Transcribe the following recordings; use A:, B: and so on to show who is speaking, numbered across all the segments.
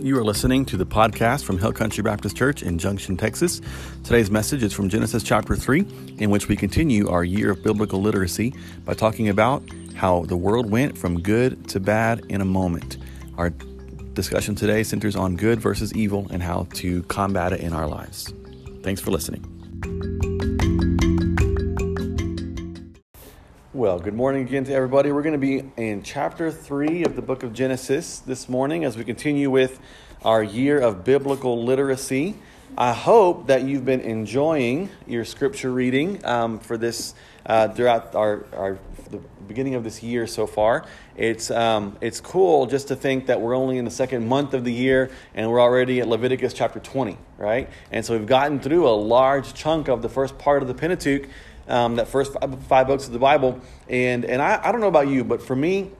A: You are listening to the podcast from Hill Country Baptist Church in Junction, Texas. Today's message is from Genesis chapter 3, in which we continue our year of biblical literacy by talking about how the world went from good to bad in a moment. Our discussion today centers on good versus evil and how to combat it in our lives. Thanks for listening. Well, good morning again to everybody. We're going to be in chapter 3 of the book of Genesis this morning as we continue with our year of biblical literacy. I hope that you've been enjoying your scripture reading um, for this uh, throughout our, our the beginning of this year so far. It's um, it's cool just to think that we're only in the second month of the year and we're already at Leviticus chapter 20, right? And so we've gotten through a large chunk of the first part of the Pentateuch um, that first five, books of the Bible. And, and I, I don't know about you, but for me,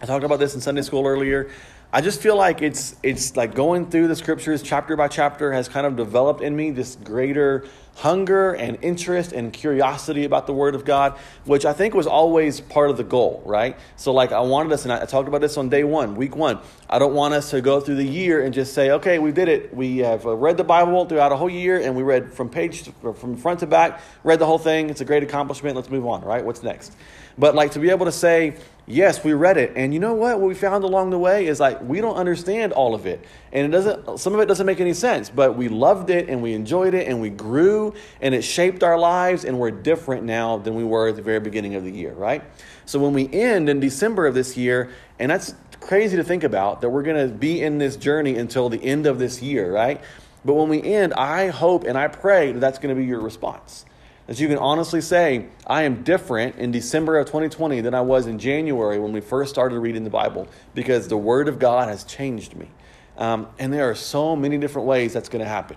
A: I talked about this in Sunday school earlier. I just feel like it's it's like going through the scriptures chapter by chapter has kind of developed in me this greater hunger and interest and curiosity about the Word of God, which I think was always part of the goal, right? So, like, I wanted us, and I talked about this on day one, week one. I don't want us to go through the year and just say, okay, we did it. We have uh, read the Bible throughout a whole year, and we read from page to, from front to back, read the whole thing. It's a great accomplishment. Let's move on, right? What's next? But like to be able to say, yes, we read it, and you know what? What we found along the way is like we don't understand all of it, and it doesn't. Some of it doesn't make any sense, but we loved it and we enjoyed it and we grew and it shaped our lives, and we're different now than we were at the very beginning of the year, right? So when we end in December of this year, and that's crazy to think about that we're going to be in this journey until the end of this year, right? But when we end, I hope and I pray that that's going to be your response that you can honestly say, I am different in December of 2020 than I was in January when we first started reading the Bible because the Word of God has changed me. Um, and there are so many different ways that's going to happen.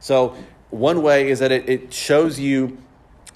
A: So, one way is that it, it shows you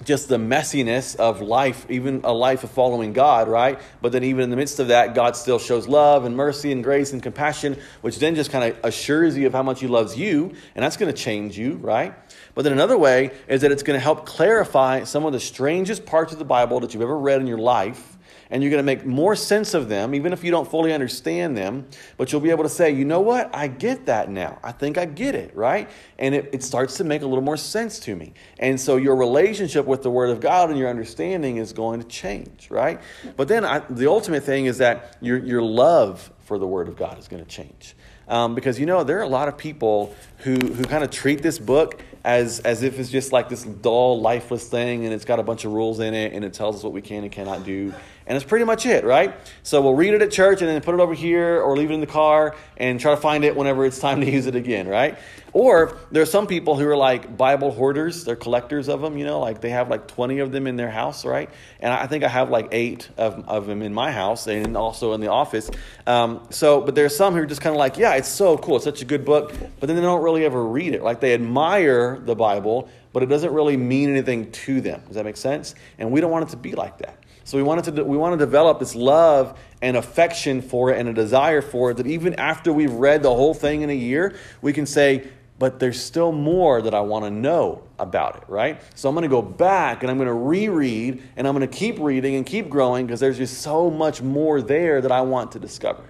A: just the messiness of life, even a life of following God, right? But then, even in the midst of that, God still shows love and mercy and grace and compassion, which then just kind of assures you of how much He loves you, and that's going to change you, right? But then another way is that it's going to help clarify some of the strangest parts of the Bible that you've ever read in your life. And you're going to make more sense of them, even if you don't fully understand them. But you'll be able to say, you know what? I get that now. I think I get it, right? And it, it starts to make a little more sense to me. And so your relationship with the Word of God and your understanding is going to change, right? But then I, the ultimate thing is that your, your love for the Word of God is going to change. Um, because you know there are a lot of people who who kind of treat this book as as if it's just like this dull, lifeless thing, and it's got a bunch of rules in it, and it tells us what we can and cannot do, and it's pretty much it, right? So we'll read it at church, and then put it over here, or leave it in the car, and try to find it whenever it's time to use it again, right? Or there are some people who are like Bible hoarders; they're collectors of them, you know, like they have like twenty of them in their house, right? And I think I have like eight of, of them in my house, and also in the office. Um, so, but there's some who are just kind of like, yeah, it's so cool, it's such a good book, but then they don't really ever read it. Like they admire the Bible, but it doesn't really mean anything to them. Does that make sense? And we don't want it to be like that. So we wanted to we want to develop this love and affection for it and a desire for it that even after we've read the whole thing in a year, we can say, but there's still more that I want to know about it, right? So I'm going to go back and I'm going to reread and I'm going to keep reading and keep growing because there's just so much more there that I want to discover.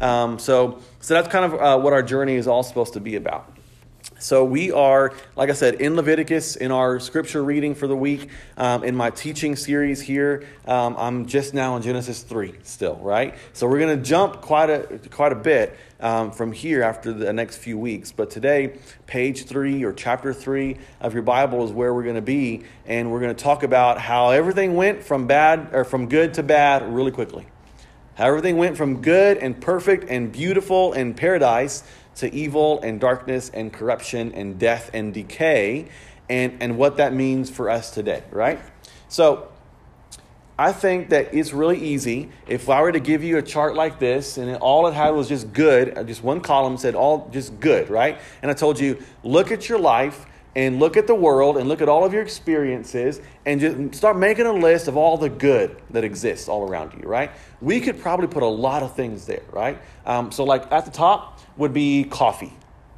A: Um, so, so that's kind of uh, what our journey is all supposed to be about. So we are, like I said, in Leviticus in our scripture reading for the week. Um, in my teaching series here, um, I'm just now in Genesis three still, right? So we're going to jump quite a quite a bit um, from here after the next few weeks. But today, page three or chapter three of your Bible is where we're going to be, and we're going to talk about how everything went from bad or from good to bad really quickly. How everything went from good and perfect and beautiful and paradise to evil and darkness and corruption and death and decay and, and what that means for us today, right? So I think that it's really easy if I were to give you a chart like this and all it had was just good, uh, just one column said all just good, right? And I told you, look at your life and look at the world and look at all of your experiences and just start making a list of all the good that exists all around you, right? We could probably put a lot of things there, right? Um, so, like at the top, would be coffee.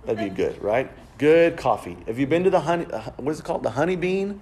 A: That'd be good, right? Good coffee. Have you been to the honey? Uh, what is it called? The honey bean.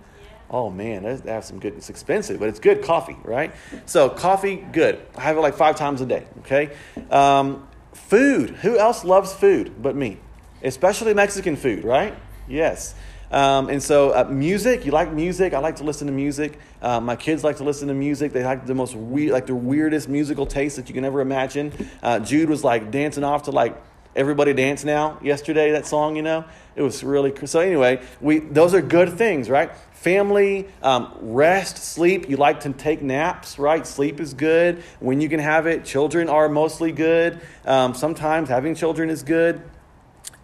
A: Oh man, have some good. It's expensive, but it's good coffee, right? So coffee, good. I have it like five times a day. Okay. Um, food. Who else loves food but me? Especially Mexican food, right? Yes. Um, and so, uh, music, you like music? I like to listen to music. Uh, my kids like to listen to music. They like the most weird, like the weirdest musical taste that you can ever imagine. Uh, Jude was like dancing off to like Everybody Dance Now yesterday, that song, you know? It was really. So, anyway, we, those are good things, right? Family, um, rest, sleep. You like to take naps, right? Sleep is good when you can have it. Children are mostly good. Um, sometimes having children is good.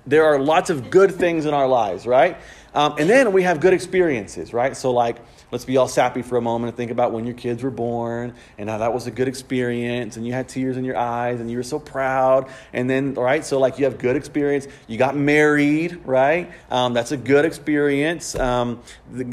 A: There are lots of good things in our lives, right? Um, and then we have good experiences, right? So, like, let's be all sappy for a moment and think about when your kids were born and how that was a good experience and you had tears in your eyes and you were so proud. And then, right? So, like, you have good experience. You got married, right? Um, that's a good experience. Um,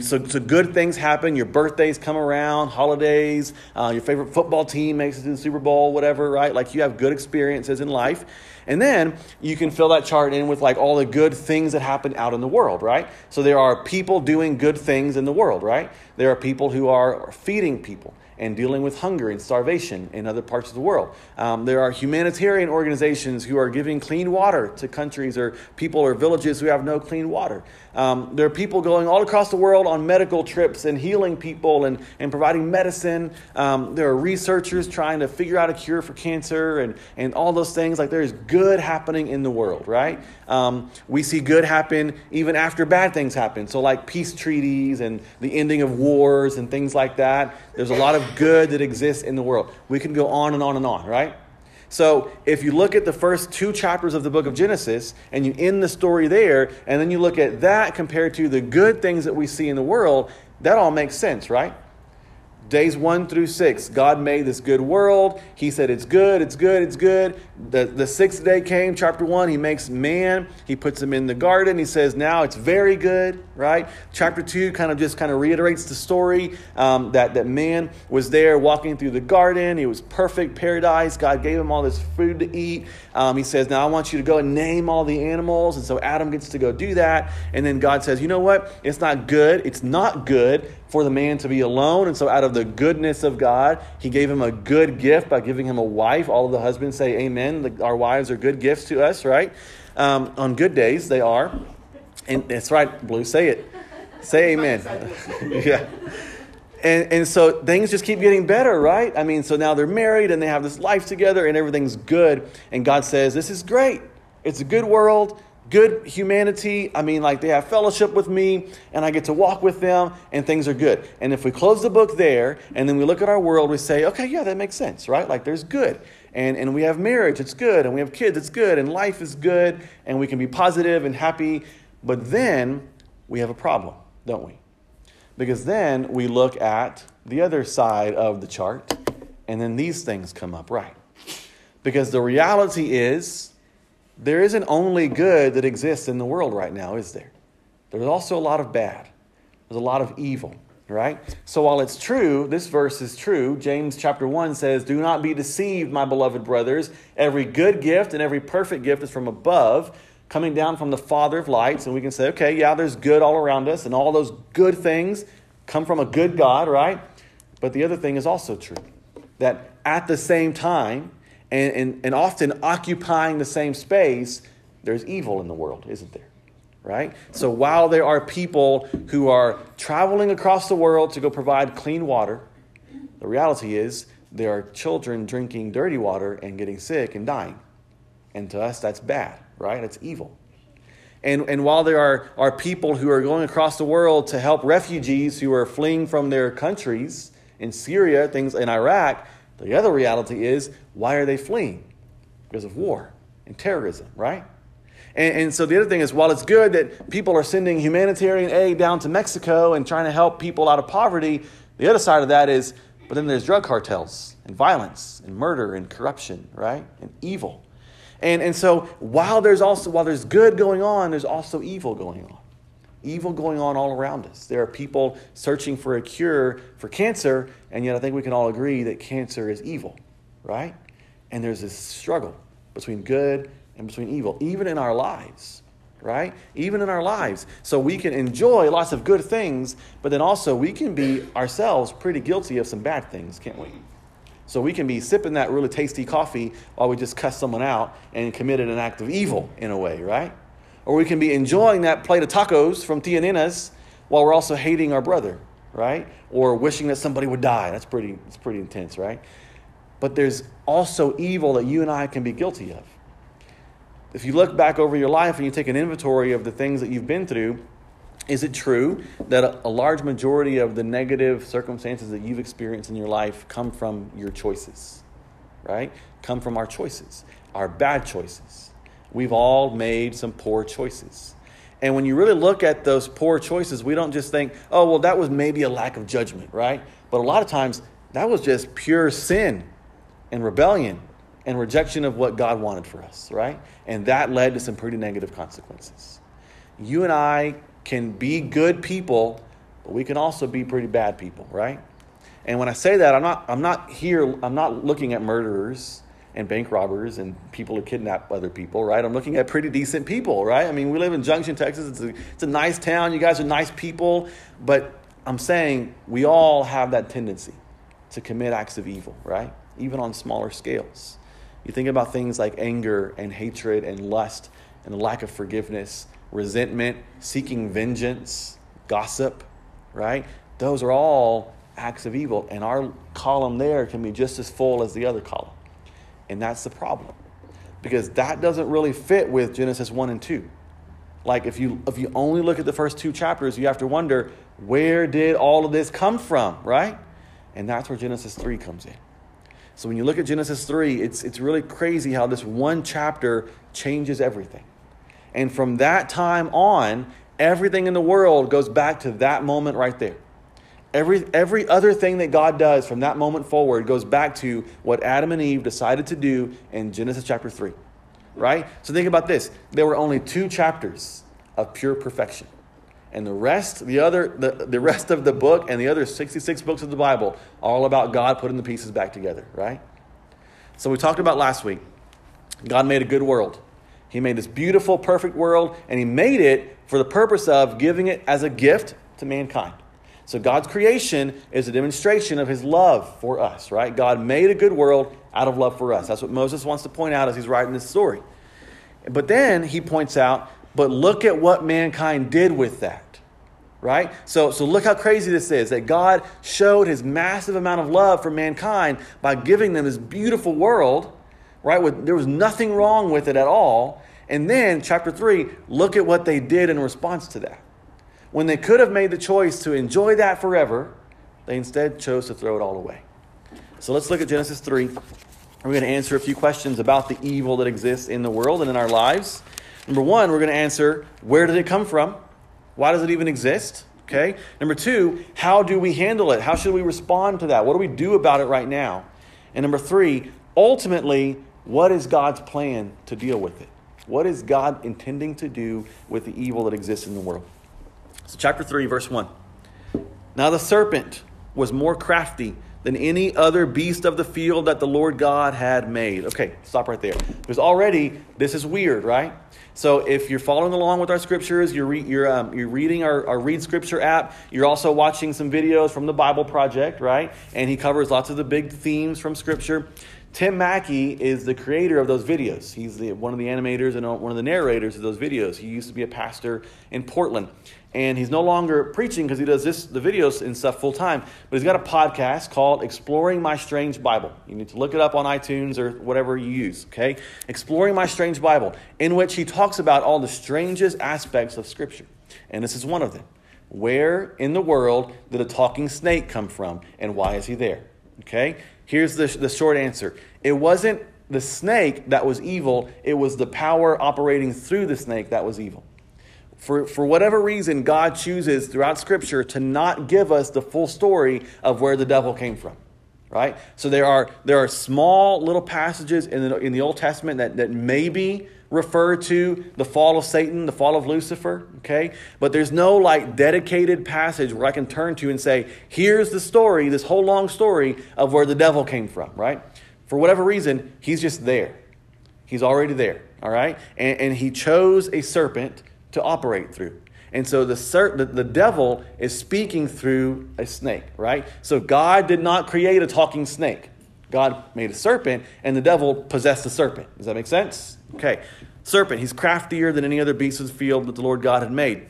A: so, so, good things happen. Your birthdays come around, holidays, uh, your favorite football team makes it to the Super Bowl, whatever, right? Like, you have good experiences in life. And then you can fill that chart in with like all the good things that happen out in the world, right? So there are people doing good things in the world, right? There are people who are feeding people and dealing with hunger and starvation in other parts of the world. Um, there are humanitarian organizations who are giving clean water to countries or people or villages who have no clean water. Um, there are people going all across the world on medical trips and healing people and, and providing medicine. Um, there are researchers trying to figure out a cure for cancer and, and all those things. Like there's good happening in the world, right? Um, we see good happen even after bad things happen. So, like peace treaties and the ending of wars and things like that. There's a lot of good that exists in the world. We can go on and on and on, right? So if you look at the first two chapters of the book of Genesis and you end the story there, and then you look at that compared to the good things that we see in the world, that all makes sense, right? Days one through six, God made this good world. He said, It's good, it's good, it's good. The, the sixth day came, chapter one, He makes man. He puts him in the garden. He says, Now it's very good, right? Chapter two kind of just kind of reiterates the story um, that, that man was there walking through the garden. It was perfect paradise. God gave him all this food to eat. Um, he says, Now I want you to go and name all the animals. And so Adam gets to go do that. And then God says, You know what? It's not good. It's not good for the man to be alone. And so, out of the goodness of God, he gave him a good gift by giving him a wife. All of the husbands say, Amen. Our wives are good gifts to us, right? Um, on good days, they are. And that's right, Blue, say it. Say amen. yeah. And, and so things just keep getting better, right? I mean, so now they're married and they have this life together and everything's good. And God says, This is great. It's a good world good humanity. I mean, like they have fellowship with me and I get to walk with them and things are good. And if we close the book there and then we look at our world, we say, okay, yeah, that makes sense, right? Like there's good. And, and we have marriage, it's good. And we have kids, it's good. And life is good. And we can be positive and happy. But then we have a problem, don't we? Because then we look at the other side of the chart and then these things come up, right? Because the reality is, there isn't only good that exists in the world right now, is there? There's also a lot of bad. There's a lot of evil, right? So while it's true, this verse is true. James chapter 1 says, Do not be deceived, my beloved brothers. Every good gift and every perfect gift is from above, coming down from the Father of lights. And we can say, okay, yeah, there's good all around us, and all those good things come from a good God, right? But the other thing is also true that at the same time, and, and, and often occupying the same space, there's evil in the world, isn't there? Right? So while there are people who are traveling across the world to go provide clean water, the reality is there are children drinking dirty water and getting sick and dying. And to us, that's bad, right? It's evil. And, and while there are, are people who are going across the world to help refugees who are fleeing from their countries in Syria, things in Iraq, the other reality is why are they fleeing? Because of war and terrorism, right? And, and, so the other thing is, while it's good that people are sending humanitarian aid down to Mexico and trying to help people out of poverty, the other side of that is, but then there's drug cartels and violence and murder and corruption, right? And evil. And, and so while there's also while there's good going on, there's also evil going on evil going on all around us. There are people searching for a cure for cancer, and yet I think we can all agree that cancer is evil, right? And there's this struggle between good and between evil, even in our lives, right? Even in our lives. So we can enjoy lots of good things, but then also we can be ourselves pretty guilty of some bad things, can't we? So we can be sipping that really tasty coffee while we just cuss someone out and committed an act of evil in a way, right? Or we can be enjoying that plate of tacos from Tia Nina's while we're also hating our brother, right? Or wishing that somebody would die. That's pretty, that's pretty intense, right? But there's also evil that you and I can be guilty of. If you look back over your life and you take an inventory of the things that you've been through, is it true that a, large majority of the negative circumstances that you've experienced in your life come from your choices? Right? Come from our choices, our bad choices. We've all made some poor choices. And when you really look at those poor choices, we don't just think, oh, well, that was maybe a lack of judgment, right? But a lot of times, that was just pure sin and rebellion and rejection of what God wanted for us, right? And that led to some pretty negative consequences. You and I can be good people, but we can also be pretty bad people, right? And when I say that, I'm not, I'm not here, I'm not looking at murderers and bank robbers and people who kidnap other people, right? I'm looking at pretty decent people, right? I mean, we live in Junction, Texas. It's a, it's a nice town. You guys are nice people. But I'm saying we all have that tendency to commit acts of evil, right? Even on smaller scales. You think about things like anger and hatred and lust and lack of forgiveness resentment, seeking vengeance, gossip, right? Those are all acts of evil. And our column there can be just as full as the other column. And that's the problem. Because that doesn't really fit with Genesis 1 and 2. Like if you if you only look at the first two chapters, you have to wonder where did all of this come from, right? And that's where Genesis 3 comes in. So when you look at Genesis 3, it's it's really crazy how this one chapter changes everything. And from that time on, everything in the world goes back to that moment right there. Every, every other thing that God does from that moment forward goes back to what Adam and Eve decided to do in Genesis chapter 3. Right? So think about this. There were only two chapters of pure perfection. And the rest, the other, the, the rest of the book and the other 66 books of the Bible, all about God putting the pieces back together, right? So we talked about last week. God made a good world. He made this beautiful, perfect world, and He made it for the purpose of giving it as a gift to mankind. So God's creation is a demonstration of His love for us, right? God made a good world out of love for us. That's what Moses wants to point out as he's writing this story. But then he points out, but look at what mankind did with that. Right? So, so look how crazy this is that God showed his massive amount of love for mankind by giving them this beautiful world right? With, there was nothing wrong with it at all. And then, chapter 3, look at what they did in response to that. When they could have made the choice to enjoy that forever, they instead chose to throw it all away. So let's look at Genesis 3. We're going to answer a few questions about the evil that exists in the world and in our lives. Number one, we're going to answer where did it come from? Why does it even exist? Okay. Number two, how do we handle it? How should we respond to that? What do we do about it right now? And number three, ultimately, what is God's plan to deal with it? What is God intending to do with the evil that exists in the world? So, chapter 3, verse 1. Now the serpent was more crafty than any other beast of the field that the Lord God had made. Okay, stop right there. Because already this is weird, right? So if you're following along with our scriptures, you're, re- you're, um, you're reading our, our Read Scripture app, you're also watching some videos from the Bible Project, right? And he covers lots of the big themes from Scripture. Tim Mackie is the creator of those videos. He's the, one of the animators and one of the narrators of those videos. He used to be a pastor in Portland. And he's no longer preaching because he does this, the videos and stuff full time. But he's got a podcast called Exploring My Strange Bible. You need to look it up on iTunes or whatever you use, okay? Exploring My Strange Bible, in which he talks about all the strangest aspects of Scripture. And this is one of them. Where in the world did a talking snake come from, and why is he there? Okay? Here's the, the short answer it wasn't the snake that was evil, it was the power operating through the snake that was evil. For, for whatever reason, God chooses throughout Scripture to not give us the full story of where the devil came from. Right? So there are, there are small little passages in the, in the Old Testament that, that maybe refer to the fall of Satan, the fall of Lucifer, okay? But there's no like dedicated passage where I can turn to and say, here's the story, this whole long story of where the devil came from, right? For whatever reason, he's just there. He's already there, all right? And, and he chose a serpent to operate through. And so the, the, the devil is speaking through a snake, right? So God did not create a talking snake, God made a serpent, and the devil possessed the serpent. Does that make sense? Okay. Serpent, he's craftier than any other beast of the field that the Lord God had made.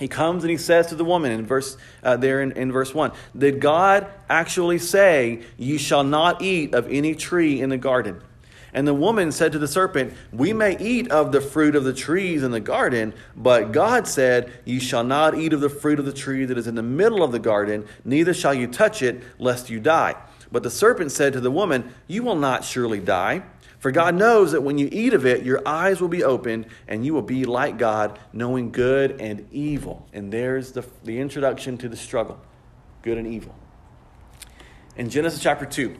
A: He comes and he says to the woman in verse uh, there in, in verse 1, Did God actually say, You shall not eat of any tree in the garden? And the woman said to the serpent, We may eat of the fruit of the trees in the garden, but God said, You shall not eat of the fruit of the tree that is in the middle of the garden, neither shall you touch it, lest you die. But the serpent said to the woman, You will not surely die. For God knows that when you eat of it, your eyes will be opened, and you will be like God, knowing good and evil. And there's the, the introduction to the struggle good and evil. In Genesis chapter 2,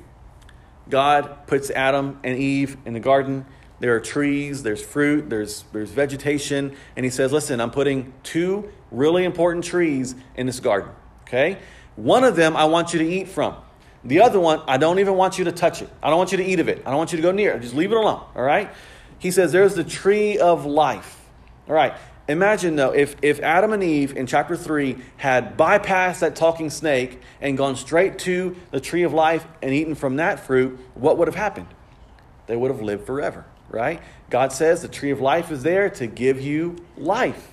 A: God puts Adam and Eve in the garden. There are trees, there's fruit, there's, there's vegetation. And he says, Listen, I'm putting two really important trees in this garden. Okay? One of them I want you to eat from. The other one, I don't even want you to touch it. I don't want you to eat of it. I don't want you to go near it. Just leave it alone. All right? He says, There's the tree of life. All right. Imagine though, if, if Adam and Eve in chapter 3 had bypassed that talking snake and gone straight to the tree of life and eaten from that fruit, what would have happened? They would have lived forever, right? God says the tree of life is there to give you life.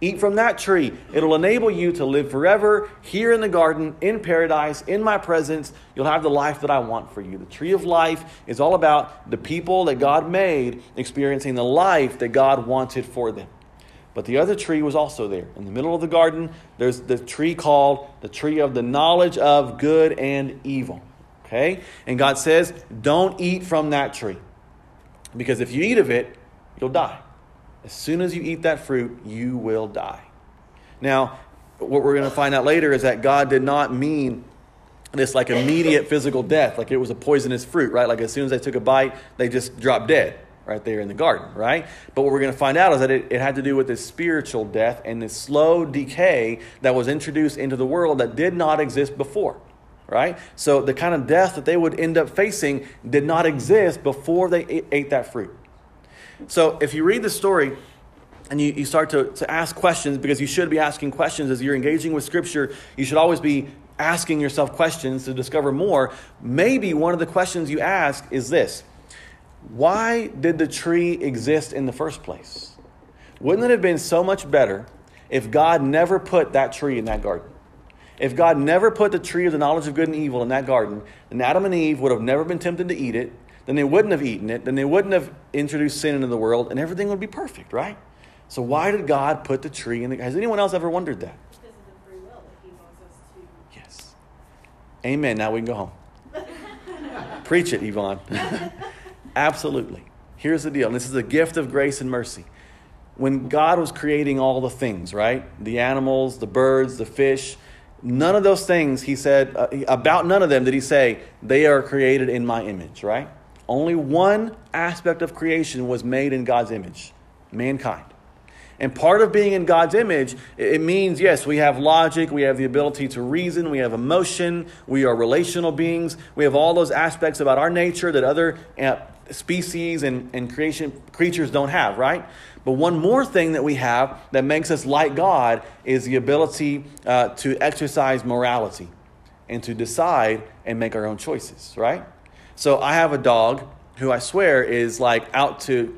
A: Eat from that tree. It'll enable you to live forever here in the garden, in paradise, in my presence. You'll have the life that I want for you. The tree of life is all about the people that God made experiencing the life that God wanted for them. But the other tree was also there. In the middle of the garden, there's the tree called the tree of the knowledge of good and evil. Okay? And God says, don't eat from that tree. Because if you eat of it, you'll die. As soon as you eat that fruit, you will die. Now, what we're going to find out later is that God did not mean this like immediate physical death, like it was a poisonous fruit, right? Like as soon as they took a bite, they just dropped dead right there in the garden, right? But what we're going to find out is that it, it had to do with this spiritual death and this slow decay that was introduced into the world that did not exist before, right? So the kind of death that they would end up facing did not exist before they ate, ate that fruit. So if you read the story, and you, you start to, to ask questions because you should be asking questions as you're engaging with scripture you should always be asking yourself questions to discover more maybe one of the questions you ask is this why did the tree exist in the first place? Wouldn't it have been so much better if God never put that tree in that garden? If God never put the tree of the knowledge of good and evil in that garden, then Adam and Eve would have never been tempted to eat it, then they wouldn't have eaten it, then they wouldn't have introduced sin into the world, and everything would be perfect, right? So why did God put the tree in the Has anyone else ever wondered that?
B: Because of the free will that he wants us to.
A: Yes. Amen. Now we can go home. Preach it, Yvonne. Absolutely. Here's the deal. And this is a gift of grace and mercy. When God was creating all the things, right? The animals, the birds, the fish, none of those things, he said, uh, about none of them did he say, they are created in my image, right? Only one aspect of creation was made in God's image mankind. And part of being in God's image, it means, yes, we have logic, we have the ability to reason, we have emotion, we are relational beings, we have all those aspects about our nature that other uh, species and, and creation creatures don't have, right? But one more thing that we have that makes us like God is the ability uh, to exercise morality and to decide and make our own choices, right? So I have a dog who I swear is like out to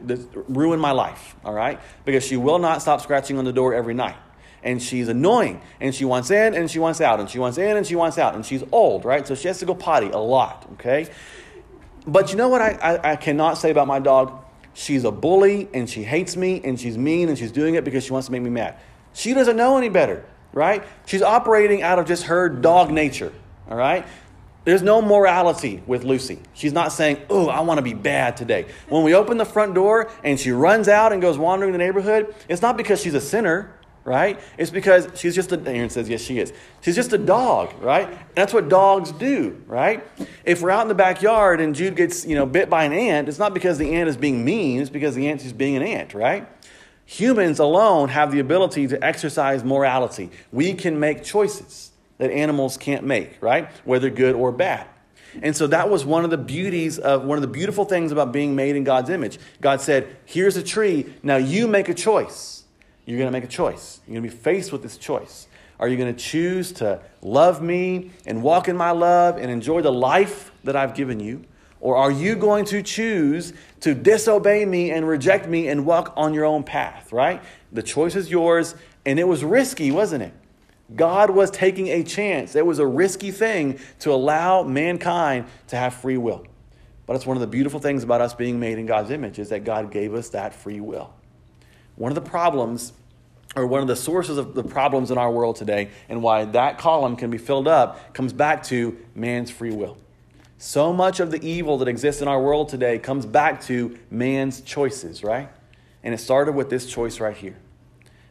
A: ruin my life, all right? Because she will not stop scratching on the door every night. And she's annoying. And she wants in and she wants out. And she wants in and she wants out. And she's old, right? So she has to go potty a lot, okay? But you know what I, I, I cannot say about my dog? She's a bully and she hates me and she's mean and she's doing it because she wants to make me mad. She doesn't know any better, right? She's operating out of just her dog nature, all right? There's no morality with Lucy. She's not saying, Oh, I want to be bad today. When we open the front door and she runs out and goes wandering the neighborhood, it's not because she's a sinner right? It's because she's just a, Aaron says, yes, she is. She's just a dog, right? And that's what dogs do, right? If we're out in the backyard and Jude gets, you know, bit by an ant, it's not because the ant is being mean, it's because the ant is being an ant, right? Humans alone have the ability to exercise morality. We can make choices that animals can't make, right? Whether good or bad. And so that was one of the beauties of one of the beautiful things about being made in God's image. God said, Here's a tree, now you make a choice you're going to make a choice. You're going to be faced with this choice. Are you going to choose to love me and walk in my love and enjoy the life that I've given you? Or are you going to choose to disobey me and reject me and walk on your own path, right? The choice is yours, and it was risky, wasn't it? God was taking a chance. It was a risky thing to allow mankind to have free will. But it's one of the beautiful things about us being made in God's image is that God gave us that free will. One of the problems, or one of the sources of the problems in our world today, and why that column can be filled up, comes back to man's free will. So much of the evil that exists in our world today comes back to man's choices, right? And it started with this choice right here.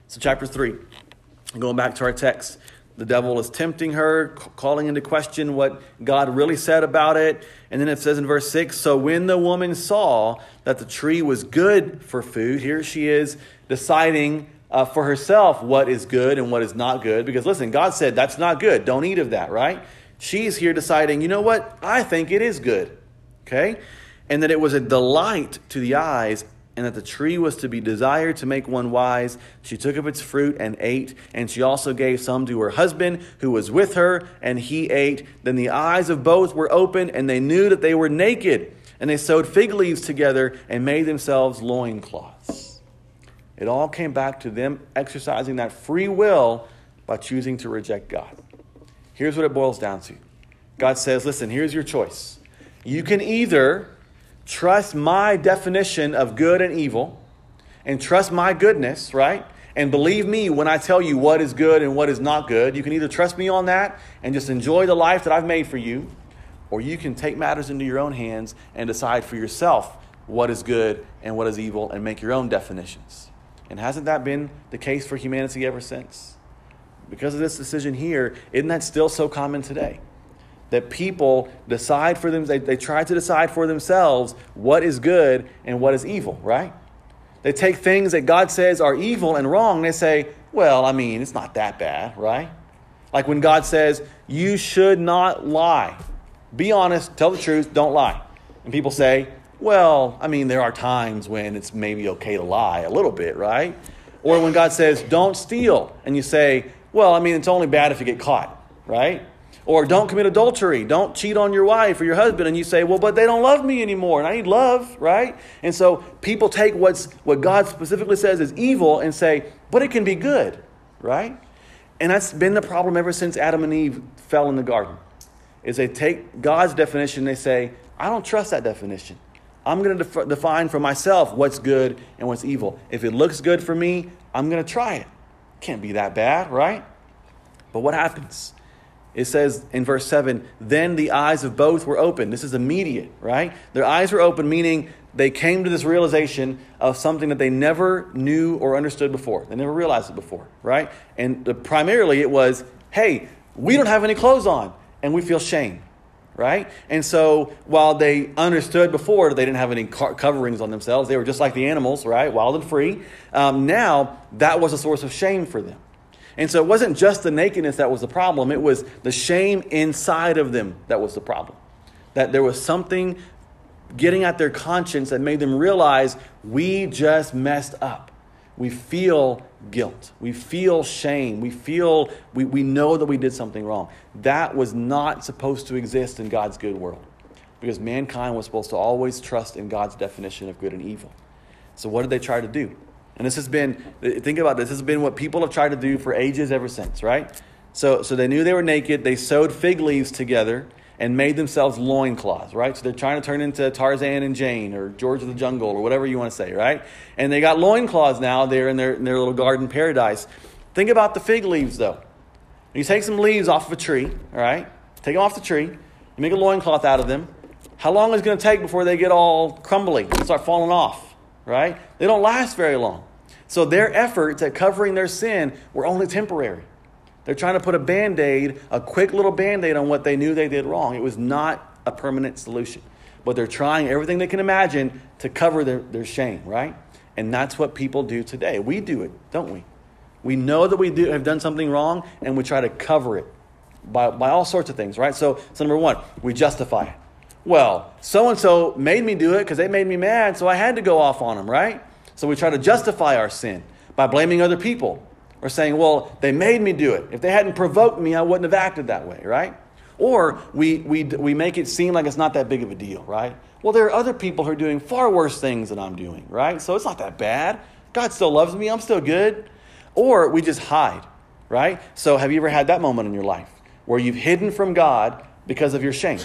A: So, chapter 3, going back to our text, the devil is tempting her, calling into question what God really said about it. And then it says in verse 6 So when the woman saw that the tree was good for food, here she is deciding uh, for herself what is good and what is not good. Because listen, God said that's not good. Don't eat of that, right? She's here deciding, you know what? I think it is good. Okay? And that it was a delight to the eyes and that the tree was to be desired to make one wise. She took of its fruit and ate, and she also gave some to her husband who was with her, and he ate. Then the eyes of both were opened, and they knew that they were naked. And they sewed fig leaves together and made themselves loincloths. It all came back to them exercising that free will by choosing to reject God. Here's what it boils down to God says, listen, here's your choice. You can either trust my definition of good and evil and trust my goodness, right? And believe me when I tell you what is good and what is not good. You can either trust me on that and just enjoy the life that I've made for you, or you can take matters into your own hands and decide for yourself what is good and what is evil and make your own definitions. And hasn't that been the case for humanity ever since? Because of this decision here, isn't that still so common today? That people decide for them, they, they try to decide for themselves what is good and what is evil, right? They take things that God says are evil and wrong, and they say, well, I mean, it's not that bad, right? Like when God says, you should not lie. Be honest, tell the truth, don't lie. And people say, well, I mean, there are times when it's maybe okay to lie a little bit, right? Or when God says, don't steal, and you say, well, I mean, it's only bad if you get caught, right? Or don't commit adultery. Don't cheat on your wife or your husband. And you say, well, but they don't love me anymore. And I need love, right? And so people take what's, what God specifically says is evil and say, but it can be good, right? And that's been the problem ever since Adam and Eve fell in the garden. Is they take God's definition they say, I don't trust that definition. I'm going to def- define for myself what's good and what's evil. If it looks good for me, I'm going to try it. Can't be that bad, right? But what happens? It says in verse 7 then the eyes of both were open. This is immediate, right? Their eyes were open, meaning they came to this realization of something that they never knew or understood before. They never realized it before, right? And the, primarily it was hey, we don't have any clothes on, and we feel shame, right? And so while they understood before they didn't have any coverings on themselves, they were just like the animals, right? Wild and free. Um, now that was a source of shame for them. And so it wasn't just the nakedness that was the problem, it was the shame inside of them that was the problem. That there was something getting at their conscience that made them realize we just messed up. We feel guilt. We feel shame. We feel, we, we know that we did something wrong. That was not supposed to exist in God's good world because mankind was supposed to always trust in God's definition of good and evil. So, what did they try to do? And this has been, think about this, this has been what people have tried to do for ages ever since, right? So, so they knew they were naked. They sewed fig leaves together and made themselves loincloths, right? So they're trying to turn into Tarzan and Jane or George of the Jungle or whatever you want to say, right? And they got loincloths now. They're in their, in their little garden paradise. Think about the fig leaves, though. You take some leaves off of a tree, all right? Take them off the tree. You make a loincloth out of them. How long is it going to take before they get all crumbly and start falling off, right? They don't last very long. So their efforts at covering their sin were only temporary. They're trying to put a band aid, a quick little band aid on what they knew they did wrong. It was not a permanent solution. But they're trying everything they can imagine to cover their, their shame, right? And that's what people do today. We do it, don't we? We know that we do, have done something wrong and we try to cover it by, by all sorts of things, right? So, so number one, we justify it. Well, so and so made me do it because they made me mad, so I had to go off on them, right? So we try to justify our sin by blaming other people or saying, well, they made me do it. If they hadn't provoked me, I wouldn't have acted that way, right? Or we, we, we make it seem like it's not that big of a deal, right? Well, there are other people who are doing far worse things than I'm doing, right? So it's not that bad. God still loves me. I'm still good. Or we just hide, right? So have you ever had that moment in your life where you've hidden from God because of your shame?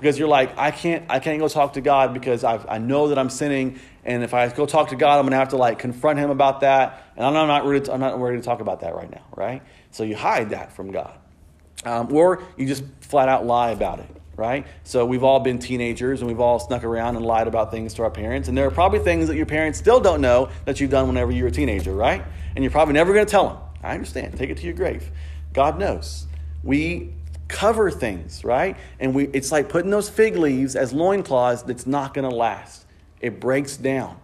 A: Because you're like, I can't, I can't go talk to God because I've, I know that I'm sinning, and if I go talk to God, I'm to have to like confront Him about that, and I'm not ready. To, I'm not ready to talk about that right now, right? So you hide that from God, um, or you just flat out lie about it, right? So we've all been teenagers, and we've all snuck around and lied about things to our parents, and there are probably things that your parents still don't know that you've done whenever you were a teenager, right? And you're probably never going to tell them. I understand. Take it to your grave. God knows. We cover things, right? And we, it's like putting those fig leaves as loincloths that's not going to last. It breaks down,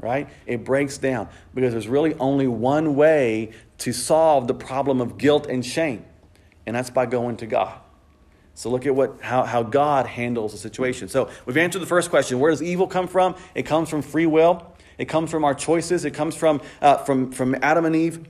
A: right? It breaks down because there's really only one way to solve the problem of guilt and shame, and that's by going to God. So look at what how, how God handles the situation. So we've answered the first question. Where does evil come from? It comes from free will. It comes from our choices. It comes from, uh, from, from Adam and Eve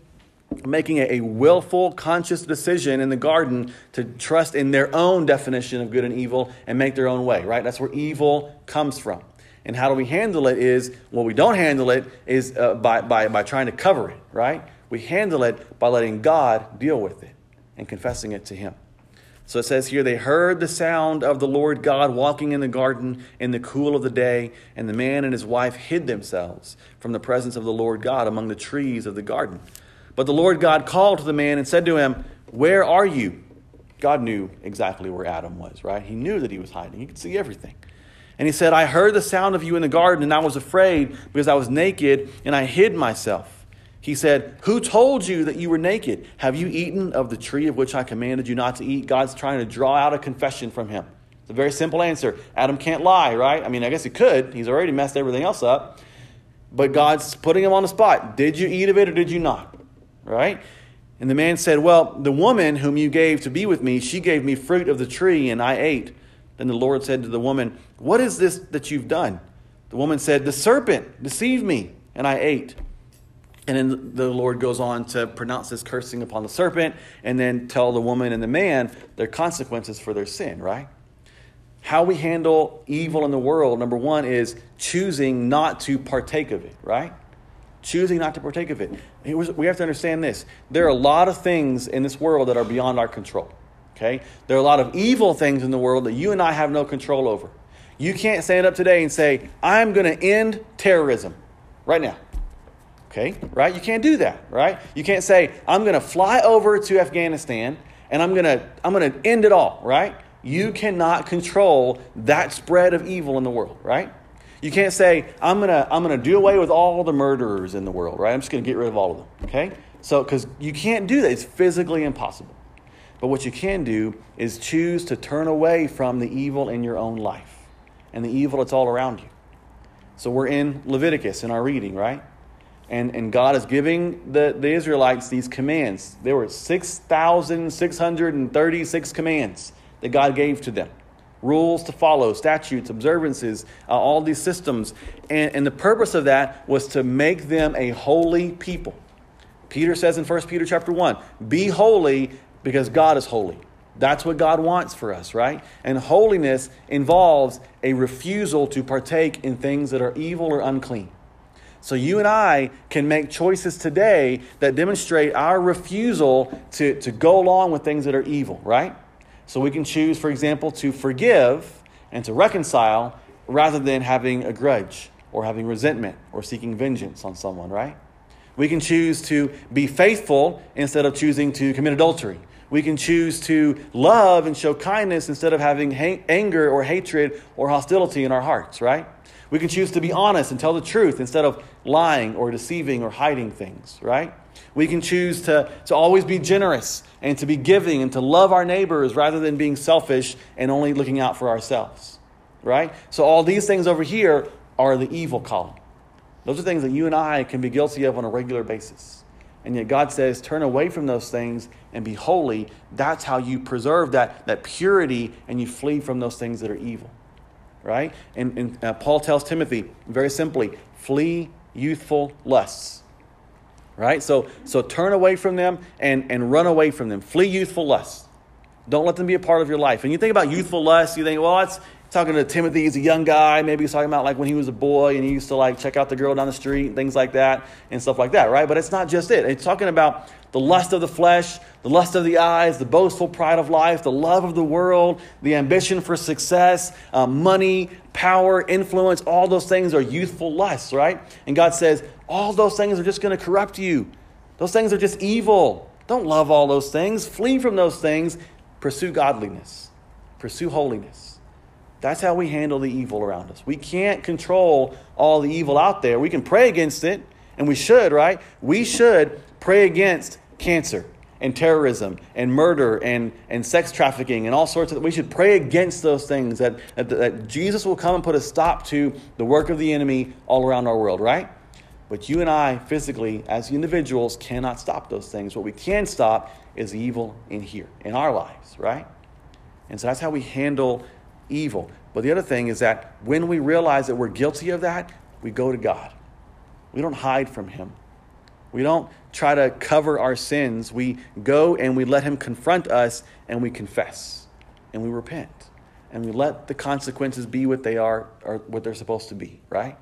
A: making a, willful, conscious decision in the garden to trust in their own definition of good and evil and make their own way, right? That's where evil comes from. And how do we handle it is, well, we don't handle it is uh, by, by, by trying to cover it, right? We handle it by letting God deal with it and confessing it to Him. So it says here, they heard the sound of the Lord God walking in the garden in the cool of the day, and the man and his wife hid themselves from the presence of the Lord God among the trees of the garden. But the Lord God called to the man and said to him, Where are you? God knew exactly where Adam was, right? He knew that he was hiding, he could see everything. And he said, I heard the sound of you in the garden, and I was afraid because I was naked, and I hid myself. He said, Who told you that you were naked? Have you eaten of the tree of which I commanded you not to eat? God's trying to draw out a confession from him. It's a very simple answer. Adam can't lie, right? I mean, I guess he could. He's already messed everything else up. But God's putting him on the spot. Did you eat of it or did you not? Right? And the man said, Well, the woman whom you gave to be with me, she gave me fruit of the tree, and I ate. Then the Lord said to the woman, What is this that you've done? The woman said, The serpent deceived me, and I ate. And then the Lord goes on to pronounce this cursing upon the serpent and then tell the woman and the man their consequences for their sin, right? How we handle evil in the world, number one, is choosing not to partake of it, right? Choosing not to partake of it. We have to understand this. There are a lot of things in this world that are beyond our control. Okay? There are a lot of evil things in the world that you and I have no control over. You can't stand up today and say, I'm going to end terrorism right now. Okay? Right? You can't do that, right? You can't say, I'm going to fly over to Afghanistan and I'm going to I'm going to end it all, right? You cannot control that spread of evil in the world, right? You can't say, I'm going to I'm going to do away with all the murderers in the world, right? I'm just going to get rid of all of them, okay? So, because you can't do that, it's physically impossible. But what you can do is choose to turn away from the evil in your own life and the evil that's all around you. So, we're in Leviticus in our reading, right? And, and God is giving the, the Israelites these commands. There were 6,636 commands that God gave to them rules to follow, statutes, observances, uh, all these systems. And, and the purpose of that was to make them a holy people. Peter says in 1 Peter chapter 1, be holy because God is holy. That's what God wants for us, right? And holiness involves a refusal to partake in things that are evil or unclean. So you and I can make choices today that demonstrate our refusal to, to go along with things that are evil, right? So we can choose, for example, to forgive and to reconcile rather than having a grudge or having resentment or seeking vengeance on someone, right? We can choose to be faithful instead of choosing to commit adultery. We can choose to love and show kindness instead of having ha- anger or hatred or hostility in our hearts, right? We can choose to be honest and tell the truth instead of lying or deceiving or hiding things, right? We can choose to, to always be generous and to be giving and to love our neighbors rather than being selfish and only looking out for ourselves. Right? So, all these things over here are the evil column. Those are things that you and I can be guilty of on a regular basis. And yet, God says, turn away from those things and be holy. That's how you preserve that, that purity and you flee from those things that are evil. Right? And, and uh, Paul tells Timothy very simply flee youthful lusts right? So, so turn away from them and, and run away from them. Flee youthful lusts, Don't let them be a part of your life. And you think about youthful lust, you think, well, that's talking to Timothy. He's a young guy. Maybe he's talking about like when he was a boy and he used to like check out the girl down the street and things like that and stuff like that, right? But it's not just it. It's talking about the lust of the flesh, the lust of the eyes, the boastful pride of life, the love of the world, the ambition for success, uh, money, power, influence. All those things are youthful lusts, right? And God says, all those things are just going to corrupt you. Those things are just evil. Don't love all those things. Flee from those things. Pursue godliness. Pursue holiness. That's how we handle the evil around us. We can't control all the evil out there. We can pray against it, and we should, right? We should pray against cancer and terrorism and murder and, and sex trafficking and all sorts of we should pray against those things that, that, that jesus will come and put a stop to the work of the enemy all around our world right but you and I, physically, as individuals, cannot stop those things. What we can stop is evil in here, in our lives, right? And so that's how we handle evil. But the other thing is that when we realize that we're guilty of that, we go to God. We don't hide from Him. We don't try to cover our sins. We go and we let Him confront us and we confess and we repent and we let the consequences be what they are or what they're supposed to be, right?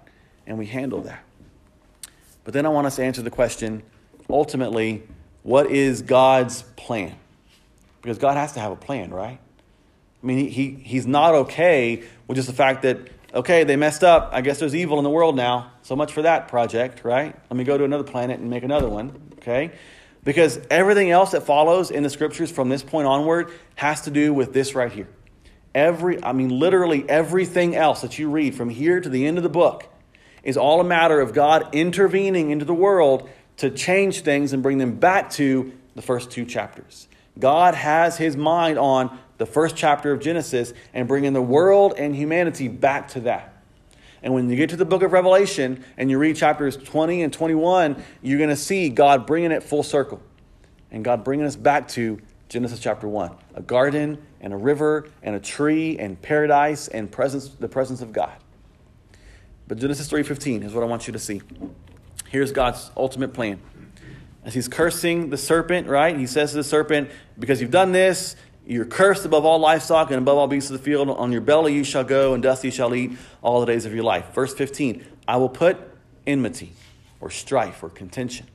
A: And we handle that. But then I want us to answer the question ultimately, what is God's plan? Because God has to have a plan, right? I mean, he, he, he's not okay with just the fact that, okay, they messed up. I guess there's evil in the world now. So much for that project, right? Let me go to another planet and make another one, okay? Because everything else that follows in the scriptures from this point onward has to do with this right here. Every, I mean, literally everything else that you read from here to the end of the book is all a matter of God intervening into the world to change things and bring them back to the first two chapters. God has his mind on the first chapter of Genesis and bringing the world and humanity back to that. And when you get to the book of Revelation and you read chapters 20 and 21, you're going to see God bringing it full circle. And God bringing us back to Genesis chapter 1 a garden and a river and a tree and paradise and presence, the presence of God. But Genesis 3:15 is what I want you to see. Here's God's ultimate plan. As he's cursing the serpent, right? He says to the serpent, Because you've done this, you're cursed above all livestock and above all beasts of the field. On your belly you shall go, and dust you shall eat all the days of your life. Verse 15 I will put enmity or strife or contention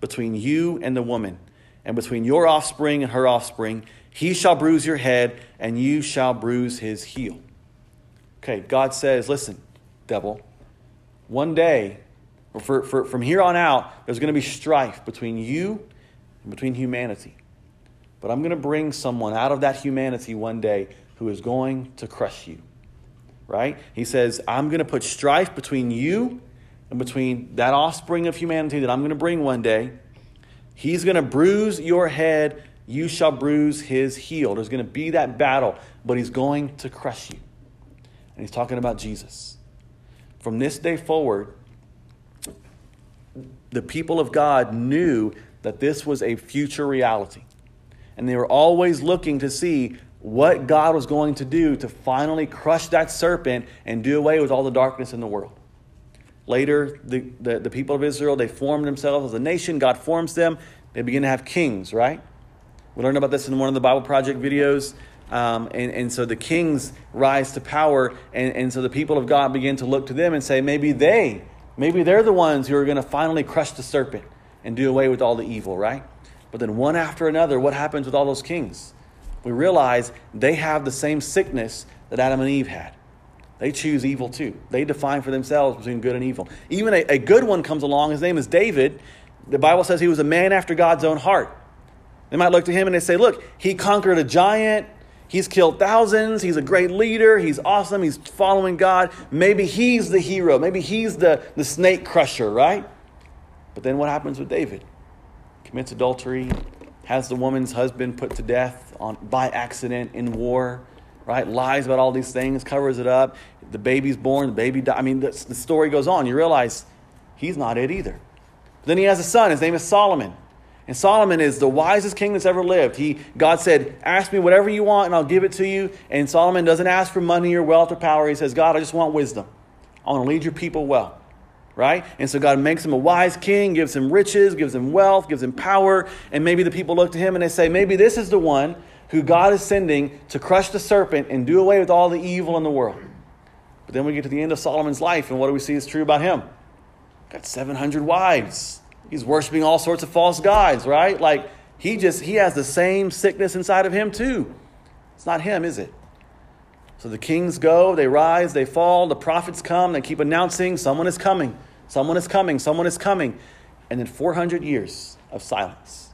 A: between you and the woman, and between your offspring and her offspring. He shall bruise your head, and you shall bruise his heel. Okay, God says, Listen, devil, one day, or for, for, from here on out, there's going to be strife between you and between humanity. But I'm going to bring someone out of that humanity one day who is going to crush you. Right? He says, I'm going to put strife between you and between that offspring of humanity that I'm going to bring one day. He's going to bruise your head, you shall bruise his heel. There's going to be that battle, but he's going to crush you. And he's talking about Jesus. From this day forward, the people of God knew that this was a future reality. And they were always looking to see what God was going to do to finally crush that serpent and do away with all the darkness in the world. Later, the, the, the, people of Israel, they formed themselves as a nation. God forms them. They begin to have kings, right? We learned about this in one of the Bible Project videos. Um, and, and so the kings rise to power, and, and so the people of God begin to look to them and say, maybe they, maybe they're the ones who are going to finally crush the serpent and do away with all the evil, right? But then one after another, what happens with all those kings? We realize they have the same sickness that Adam and Eve had. They choose evil too. They define for themselves between good and evil. Even a, a good one comes along. His name is David. The Bible says he was a man after God's own heart. They might look to him and they say, Look, he conquered a giant. He's killed thousands. He's a great leader. He's awesome. He's following God. Maybe he's the hero. Maybe he's the, the snake crusher, right? But then what happens with David? Commits adultery, has the woman's husband put to death on, by accident in war, right? Lies about all these things, covers it up. The baby's born, the baby dies. I mean, the, the story goes on. You realize he's not it either. But then he has a son. His name is Solomon. And Solomon is the wisest king that's ever lived. He, God said, Ask me whatever you want and I'll give it to you. And Solomon doesn't ask for money or wealth or power. He says, God, I just want wisdom. I want to lead your people well. Right? And so God makes him a wise king, gives him riches, gives him wealth, gives him power. And maybe the people look to him and they say, Maybe this is the one who God is sending to crush the serpent and do away with all the evil in the world. But then we get to the end of Solomon's life, and what do we see is true about him? Got 700 wives. He's worshiping all sorts of false gods, right? Like, he just, he has the same sickness inside of him, too. It's not him, is it? So the kings go, they rise, they fall, the prophets come, they keep announcing someone is coming, someone is coming, someone is coming. And then 400 years of silence.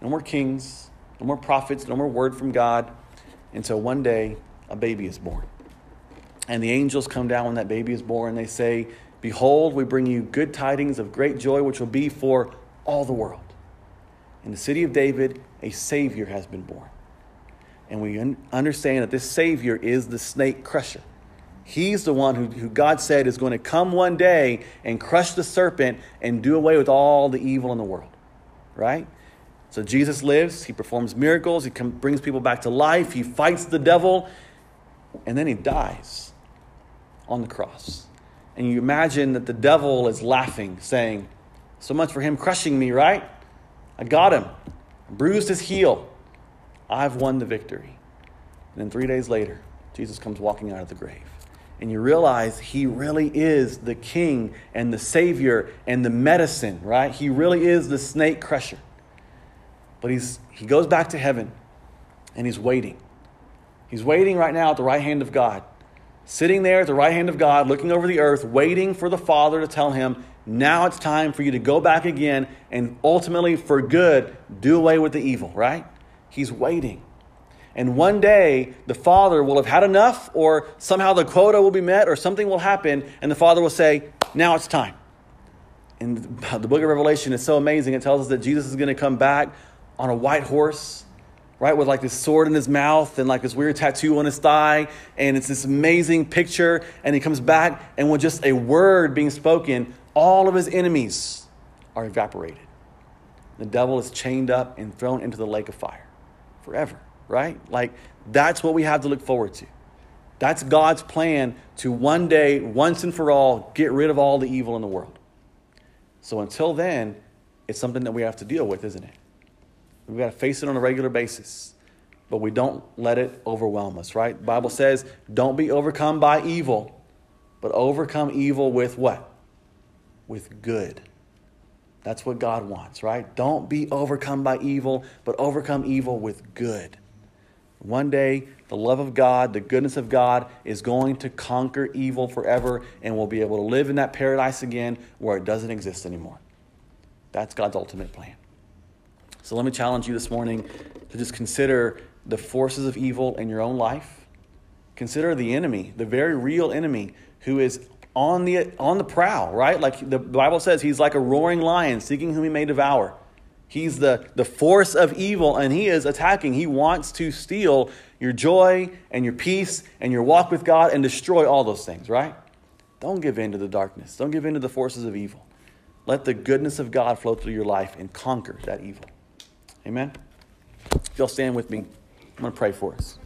A: No more kings, no more prophets, no more word from God until one day a baby is born. And the angels come down when that baby is born. And they say, Behold, we bring you good tidings of great joy, which will be for all the world. In the city of David, a Savior has been born. And we un- understand that this Savior is the snake crusher. He's the one who, who God said is going to come one day and crush the serpent and do away with all the evil in the world. Right? So Jesus lives, he performs miracles, he com- brings people back to life, he fights the devil, and then he dies on the cross. And you imagine that the devil is laughing, saying, So much for him crushing me, right? I got him, I bruised his heel. I've won the victory. And then three days later, Jesus comes walking out of the grave. And you realize he really is the king and the savior and the medicine, right? He really is the snake crusher. But he's, he goes back to heaven and he's waiting. He's waiting right now at the right hand of God, sitting there at the right hand of God, looking over the earth, waiting for the Father to tell him, now it's time for you to go back again and ultimately, for good, do away with the evil, right? He's waiting. And one day, the Father will have had enough, or somehow the quota will be met, or something will happen, and the Father will say, Now it's time. And the book of Revelation is so amazing. It tells us that Jesus is going to come back on a white horse, right, with like this sword in his mouth and like this weird tattoo on his thigh. And it's this amazing picture. And he comes back, and with just a word being spoken, all of his enemies are evaporated. The devil is chained up and thrown into the lake of fire forever, right? Like, that's what we have to look forward to. That's God's plan to one day, once and for all, get rid of all the evil in the world. So until then, it's something that we have to deal with, isn't it? We've got to face it on a regular basis, but we don't let it overwhelm us, right? The Bible says, don't be overcome by evil, but overcome evil with what? With good. That's what God wants, right? Don't be overcome by evil, but overcome evil with good. One day, the love of God, the goodness of God is going to conquer evil forever, and we'll be able to live in that paradise again where it doesn't exist anymore. That's God's ultimate plan. So let me challenge you this morning to just consider the forces of evil in your own life. Consider the enemy, the very real enemy who is on the on the prowl, right? Like the Bible says he's like a roaring lion seeking whom he may devour. He's the, the force of evil and he is attacking. He wants to steal your joy and your peace and your walk with God and destroy all those things, right? Don't give in to the darkness. Don't give in to the forces of evil. Let the goodness of God flow through your life and conquer that evil. Amen? If you'll stand with me, I'm going to pray for us.